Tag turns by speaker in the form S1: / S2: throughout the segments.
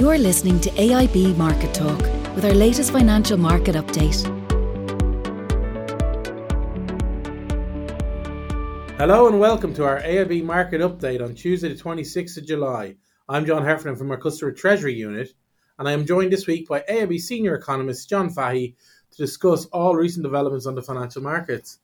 S1: You're listening to AIB Market Talk with our latest financial market update.
S2: Hello and welcome to our AIB Market Update on Tuesday, the 26th of July. I'm John Heffernan from our Customer Treasury Unit, and I am joined this week by AIB Senior Economist John Fahy to discuss all recent developments on the financial markets.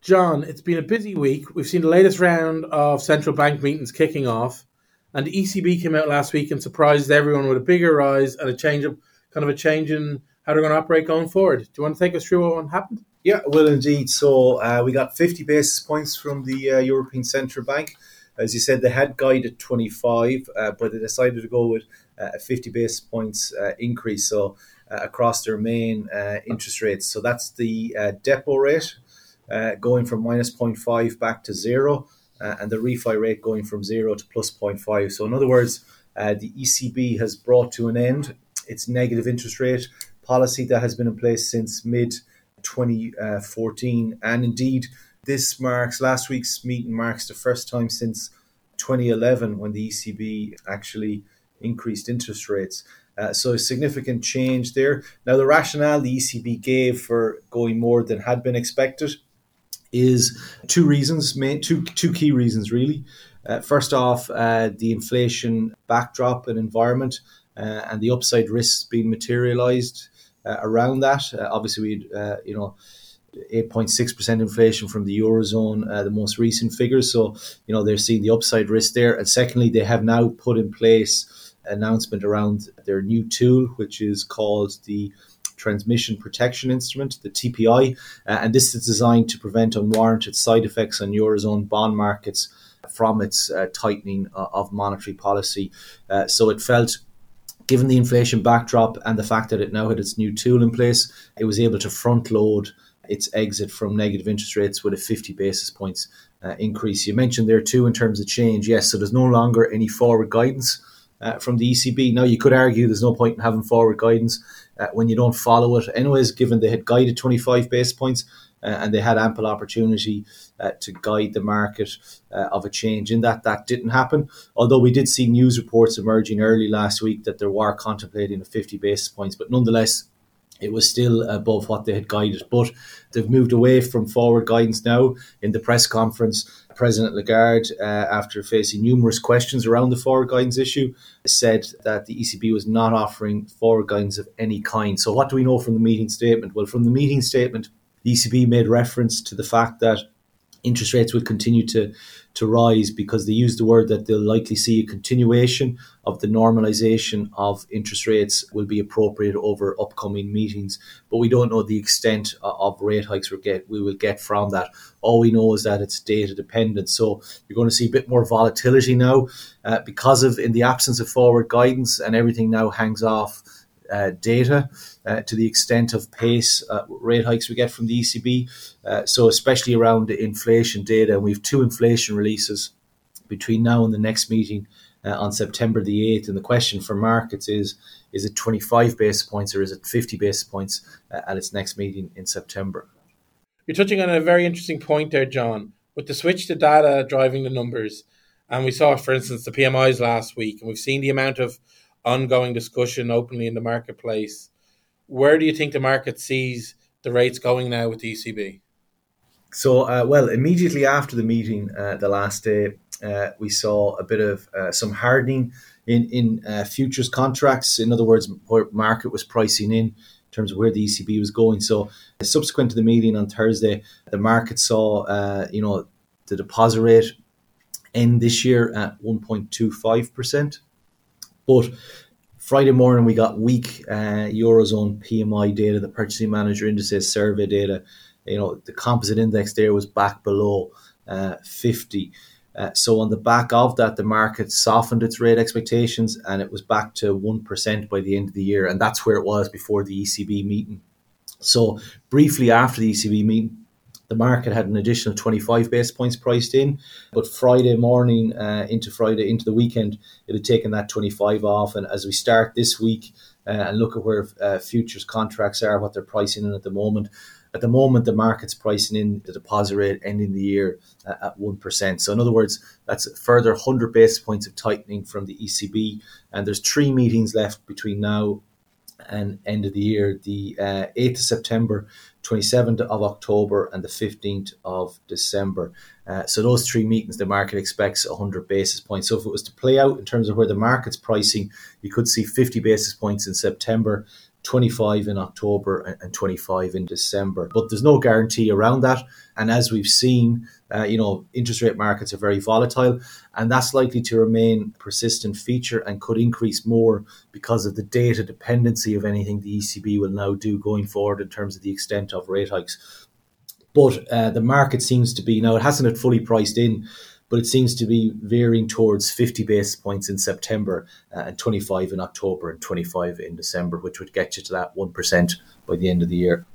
S2: John, it's been a busy week. We've seen the latest round of central bank meetings kicking off, and the ECB came out last week and surprised everyone with a bigger rise and a change of kind of a change in how they're going to operate going forward. Do you want to take us through what happened?
S3: Yeah, well, indeed. So uh, we got 50 basis points from the uh, European Central Bank. As you said, they had guided 25, uh, but they decided to go with uh, a 50 basis points uh, increase. So uh, across their main interest rates. So that's the depo rate going from minus 0.5 back to zero uh, and the refi rate going from zero to plus 0.5. So, in other words, uh, the ECB has brought to an end its negative interest rate policy that has been in place since mid 2014. And indeed, this marks last week's meeting marks the first time since 2011 when the ECB actually increased interest rates. Uh, so a significant change there. Now, the rationale the ECB gave for going more than had been expected is two reasons, two two key reasons really. Uh, first off, uh, the inflation backdrop and environment, uh, and the upside risks being materialised uh, around that. Uh, obviously, we uh, you know. 8.6% inflation from the eurozone the most recent figures so you know they're seeing the upside risk there and secondly they have now put in place announcement around their new tool which is called the Transmission Protection Instrument, the TPI, uh, and this is designed to prevent unwarranted side effects on Eurozone bond markets from its uh, tightening uh, of monetary policy. Uh, so it felt given the inflation backdrop and the fact that it now had its new tool in place, it was able to front load its exit from negative interest rates with a 50 basis points uh, increase. You mentioned there too in terms of change. Yes, so there's no longer any forward guidance uh, from the ECB. Now, you could argue there's no point in having forward guidance uh, when you don't follow it. Anyways, given they had guided 25 base points uh, and they had ample opportunity uh, to guide the market uh, of a change in that, that didn't happen. Although we did see news reports emerging early last week that there were contemplating a 50 basis points, but nonetheless, it was still above what they had guided. But they've moved away from forward guidance now. In the press conference, President Lagarde, uh, after facing numerous questions around the forward guidance issue, said that the ECB was not offering forward guidance of any kind. So, what do we know from the meeting statement? Well, from the meeting statement, the ECB made reference to the fact that interest rates will continue to to rise because they use the word that they'll likely see a continuation of the normalization of interest rates will be appropriate over upcoming meetings. But we don't know the extent of rate hikes we get we will get from that. All we know is that it's data dependent. So you're going to see a bit more volatility now uh, because of in the absence of forward guidance and everything now hangs off data uh, to the extent of pace uh, rate hikes we get from the ECB. Uh, so, especially around the inflation data, and we have two inflation releases between now and the next meeting uh, on September the 8th. And the question for markets is is it 25 basis points or is it 50 basis points uh, at its next meeting in September?
S2: You're touching on a very interesting point there, John. With the switch to data driving the numbers, and we saw, for instance, the PMIs last week, and we've seen the amount of ongoing discussion openly in the marketplace. Where do you think the market sees the rates going now with the ECB?
S3: So, uh, well, immediately after the meeting, uh, the last day, uh, we saw a bit of uh, some hardening in in uh, futures contracts. In other words, where market was pricing in in terms of where the ECB was going. So, subsequent to the meeting on Thursday, the market saw, uh, you know, the deposit rate end this year at 1.25 percent. But Friday morning, we got weak uh, Eurozone PMI data, the Purchasing Manager Indices survey data. You know, the composite index there was back below uh, 50. Uh, so on the back of that, the market softened its rate expectations and it was back to 1% by the end of the year. And that's where it was before the ECB meeting. So briefly after the ECB meeting, the market had an additional 25 basis points priced in, but Friday morning uh, into Friday into the weekend, it had taken that 25 off. And as we start this week uh, and look at where uh, futures contracts are, what they're pricing in at the moment, At the moment, the market's pricing in the deposit rate ending the year uh, at 1%. So, in other words, that's a further 100 basis points of tightening from the ECB. And there's three meetings left between now and end of the year, the uh, 8th of September, 27th of October, and the 15th of December. Uh, so those three meetings, the market expects 100 basis points. So if it was to play out in terms of where the market's pricing, you could see 50 basis points in September, 25 in October and 25 in December. But there's no guarantee around that. And as we've seen, uh, you know, interest rate markets are very volatile, and that's likely to remain a persistent feature and could increase more because of the data dependency of anything the ECB will now do going forward in terms of the extent of rate hikes. But uh, the market seems to be now it hasn't it fully priced in but it seems to be veering towards 50 basis points in September uh, and 25 in October and 25 in December, which would get you to that 1% by the end of the year.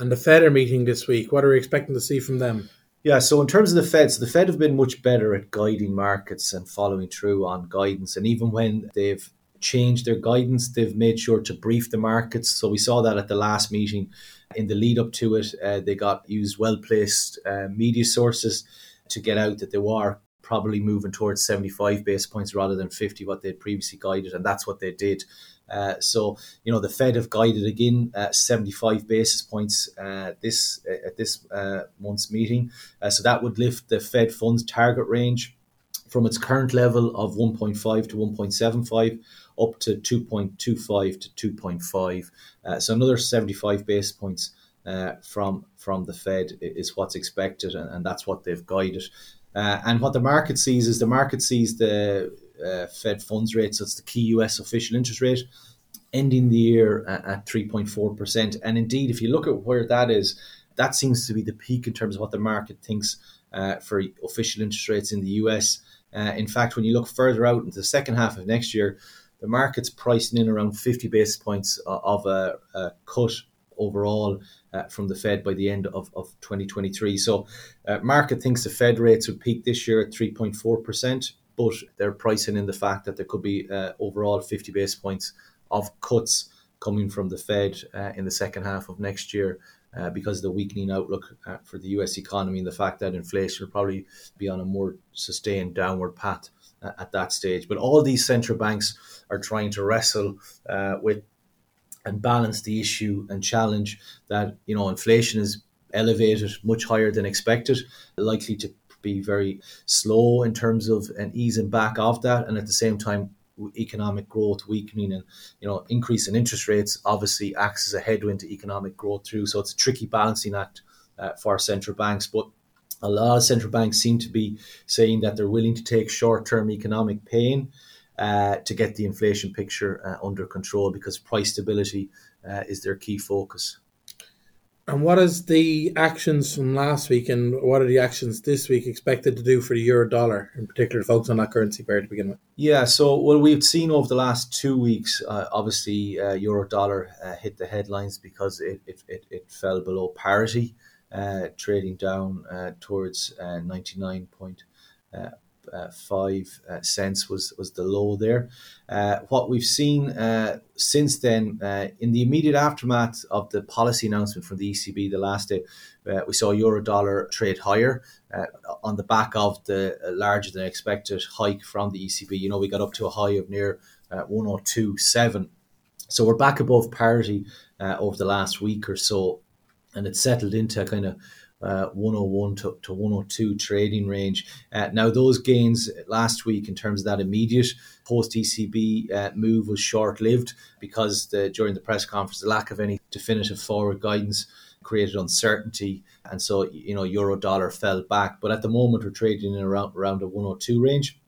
S2: And the Fed are meeting this week. What are we expecting to see from them?
S3: Yeah, so in terms of the Fed, so the Fed have been much better at guiding markets and following through on guidance. And even when they've changed their guidance, they've made sure to brief the markets. So we saw that at the last meeting. In the lead up to it, uh, they got used well placed uh, media sources to get out that they were probably moving towards 75 base points rather than 50, what they'd previously guided, and that's what they did. Uh, so you know the Fed have guided again uh, 75 basis points uh, this uh, at this uh, month's meeting. Uh, so that would lift the Fed funds target range from its current level of 1.5 to 1.75 up to 2.25 to 2.5. so another 75 basis points uh, from from the Fed is what's expected, and, and that's what they've guided. Uh, and what the market sees is the market sees the uh, Fed funds rate, so it's the key US official interest rate, ending the year at, at 3.4%. And indeed, if you look at where that is, that seems to be the peak in terms of what the market thinks uh, for official interest rates in the US. Uh, in fact, when you look further out into the second half of next year, the market's pricing in around 50 basis points of a, a cut overall uh, from the Fed by the end of, of 2023. So, uh, market thinks the Fed rates would peak this year at 3.4%, but they're pricing in the fact that there could be uh, overall 50 basis points of cuts coming from the Fed uh, in the second half of next year. Uh, because of the weakening outlook uh, for the US economy and the fact that inflation will probably be on a more sustained downward path at that stage. But all these central banks are trying to wrestle with and balance the issue and challenge that you know inflation is elevated much higher than expected likely to be very slow in terms of an easing back of that and at the same time economic growth weakening and you know increase in interest rates obviously acts as a headwind to economic growth too. So it's a tricky balancing act uh, for central banks but a lot of central banks seem to be saying that they're willing to take short-term economic pain uh, to get the inflation picture uh, under control because price stability uh, is their key focus.
S2: And what is the actions from last week and what are the actions this week expected to do for the euro dollar, in particular, focus on that currency pair to begin with?
S3: Yeah, so what we've seen over the last two weeks, uh, obviously, uh, euro dollar uh, hit the headlines because it, it, it, it fell below parity, uh, trading down uh, towards uh, 99 point uh, five uh, cents was was the low there. Uh, what we've seen uh, since then, uh, in the immediate aftermath of the policy announcement from the ECB the last day, uh, we saw euro dollar trade higher on the back of the larger than expected hike from the ECB. You know, we got up to a high of near 102.7. So we're back above parity over the last week or so, and it's settled into a kind of uh, 101 to, to 102 trading range. Uh, now, those gains last week in terms of that immediate post ECB uh, move was short lived because the, during the press conference, the lack of any definitive forward guidance created uncertainty. And so, you know, euro dollar fell back. But at the moment, we're trading in around, around a 102 range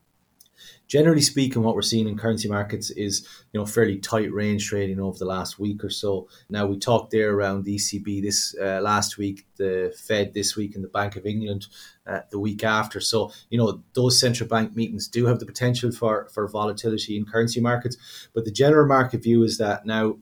S3: generally speaking, what we're seeing in currency markets is you know fairly tight range trading over the last week or so. Now we talked there around the ECB this uh, last week, the Fed this week, and the Bank of England uh, the week after. So you know those central bank meetings do have the potential for for volatility in currency markets, but the general market view is that now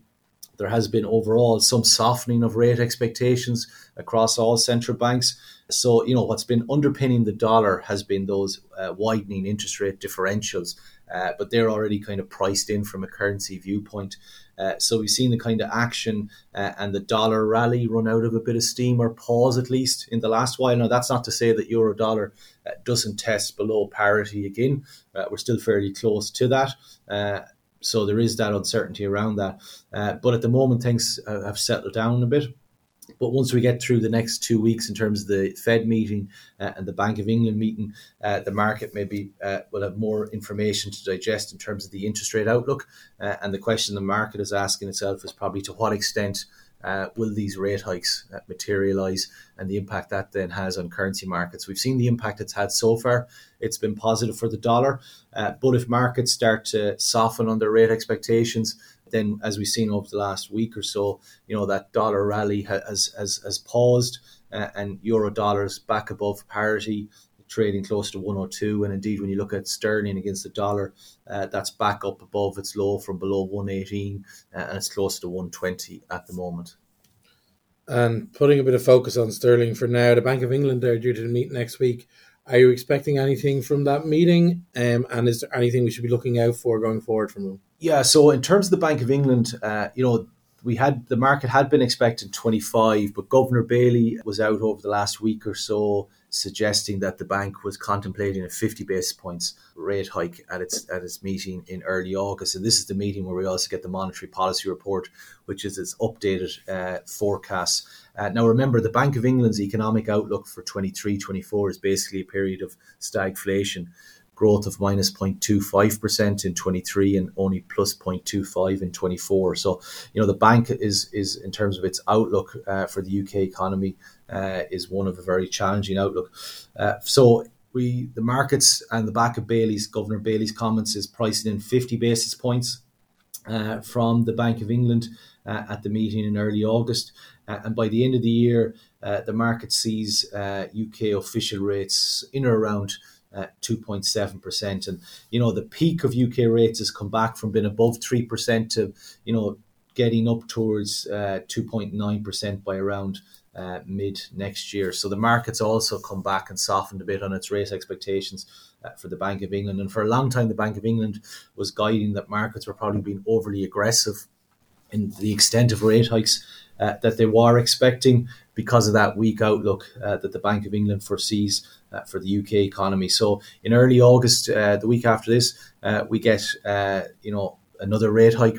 S3: there has been overall some softening of rate expectations across all central banks. So, you know, what's been underpinning the dollar has been those uh, widening interest rate differentials, uh, but they're already kind of priced in from a currency viewpoint. Uh, so we've seen the kind of action uh, and the dollar rally run out of a bit of steam or pause at least in the last while. Now that's not to say that euro dollar uh, doesn't test below parity again. Uh, we're still fairly close to that. Uh, so there is that uncertainty around that. but at the moment, things have settled down a bit. But once we get through the next two weeks in terms of the Fed meeting uh, and the Bank of England meeting, uh, the market maybe uh, will have more information to digest in terms of the interest rate outlook. Uh, and the question the market is asking itself is probably to what extent uh, will these rate hikes uh, materialize and the impact that then has on currency markets? We've seen the impact it's had so far. It's been positive for the dollar. but if markets start to soften on their rate expectations, then as we've seen over the last week or so, you know that dollar rally has has has paused, uh, and euro dollars back above parity, trading close to 102. And indeed, when you look at sterling against the dollar, uh, that's back up above its low from below 118, uh, and it's close to 120 at the moment.
S2: And putting a bit of focus on sterling for now, the Bank of England they're due to meet next week. Are you expecting anything from that meeting? Um, and is there anything we should be looking out for going forward from them?
S3: Yeah, so in terms of the Bank of England, uh, you know, we had the market had been expecting 25, but Governor Bailey was out over the last week or so suggesting that the bank was contemplating a 50 basis points rate hike at its at its meeting in early August. And this is the meeting where we also get the monetary policy report, which is its updated uh, forecasts. Uh, now, remember, the Bank of England's economic outlook for 23 24 is basically a period of stagflation growth of minus 0.25% in 23 and only plus 0.25 in 24. So, you know, the bank is, is in terms of its outlook uh, for the UK economy, uh, is one of a very challenging outlook. Uh, so, we the markets and the back of Bailey's Governor Bailey's comments is pricing in 50 basis points uh, from the Bank of England uh, at the meeting in early August. Uh, and by the end of the year, the market sees UK official rates in or around 2.7%. And, you know, the peak of UK rates has come back from being above 3% to, you know, getting up towards uh, 2.9% by around uh, mid next year. So the market's also come back and softened a bit on its rate expectations uh, for the Bank of England. And for a long time, the Bank of England was guiding that markets were probably being overly aggressive in the extent of rate hikes uh, that they were expecting because of that weak outlook uh, that the Bank of England foresees uh, for the UK economy. So in early August, uh, the week after this, uh, we get uh, you know another rate hike.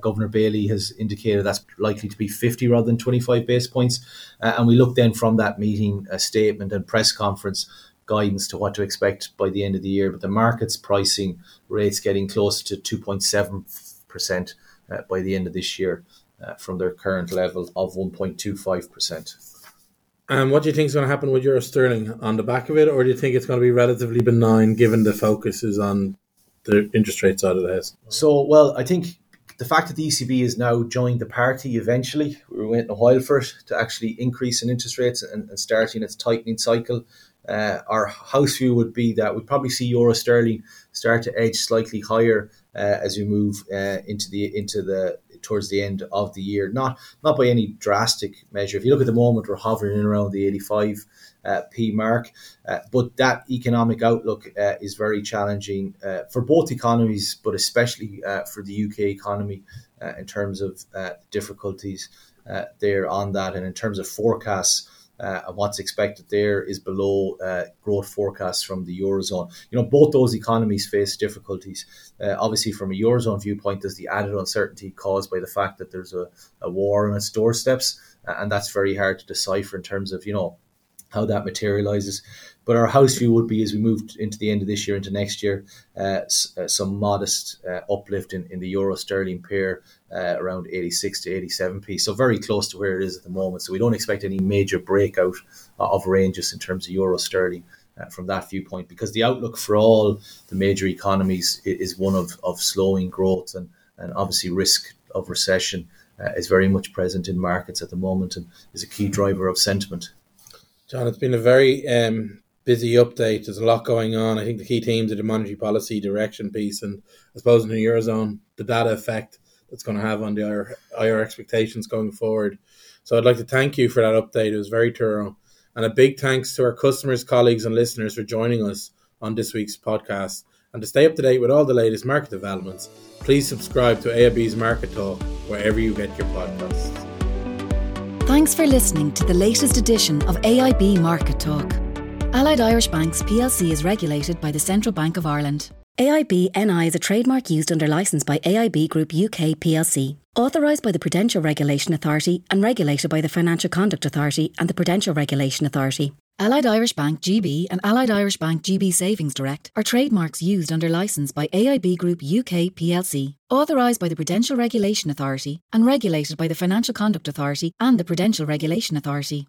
S3: Governor Bailey has indicated that's likely to be 50 rather than 25 base points. and we look then from that meeting, a statement and press conference guidance to what to expect by the end of the year. But the market's pricing rates getting close to 2.7% uh, by the end of this year uh, from their current level of 1.25%.
S2: And what do you think is going to happen with Euro Sterling on the back of it, or do you think it's going to be relatively benign given the focus is on the interest rate side of the house?
S3: So, well, I think the fact that the ECB has now joined the party eventually, we were waiting a while for it to actually increase in interest rates and, and starting its tightening cycle. Uh, our house view would be that we'd probably see euro sterling start to edge slightly higher uh, as we move uh, into the into the towards the end of the year. Not not by any drastic measure. If you look at the moment, we're hovering in around the 85 uh, p mark, uh, but that economic outlook uh, is very challenging uh, for both economies, but especially uh, for the UK economy uh, in terms of difficulties there on that, and in terms of forecasts uh, and what's expected there is below uh, growth forecasts from the eurozone. You know, both those economies face difficulties. Uh, obviously, from a eurozone viewpoint, there's the added uncertainty caused by the fact that there's a, a war on its doorsteps, and that's very hard to decipher in terms of you know how that materializes. But our house view would be as we move into the end of this year into next year, uh, uh, some modest uh, uplift in, in the euro sterling pair uh, around 86 to 87p. So very close to where it is at the moment. So we don't expect any major breakout uh, of ranges in terms of euro sterling. Uh, from that viewpoint, because the outlook for all the major economies is one of, of slowing growth and, and obviously risk of recession is very much present in markets at the moment and is a key driver of sentiment.
S2: John, it's been a very um, busy update. There's a lot going on. I think the key themes are the monetary policy direction piece, and I suppose in the eurozone, the data effect that's going to have on the IR, IR expectations going forward. So I'd like to thank you for that update. It was very thorough. And a big thanks to our customers, colleagues, and listeners for joining us on this week's podcast. And to stay up to date with all the latest market developments, please subscribe to AIB's Market Talk wherever you get your podcasts.
S1: Thanks for listening to the latest edition of AIB Market Talk. Allied Irish Banks plc is regulated by the Central Bank of Ireland. AIB NI is a trademark used under licence by AIB Group UK plc, authorised by the Prudential Regulation Authority and regulated by the Financial Conduct Authority and the Prudential Regulation Authority. Allied Irish Bank GB and Allied Irish Bank GB Savings Direct are trademarks used under licence by AIB Group UK plc, authorised by the Prudential Regulation Authority and regulated by the Financial Conduct Authority and the Prudential Regulation Authority.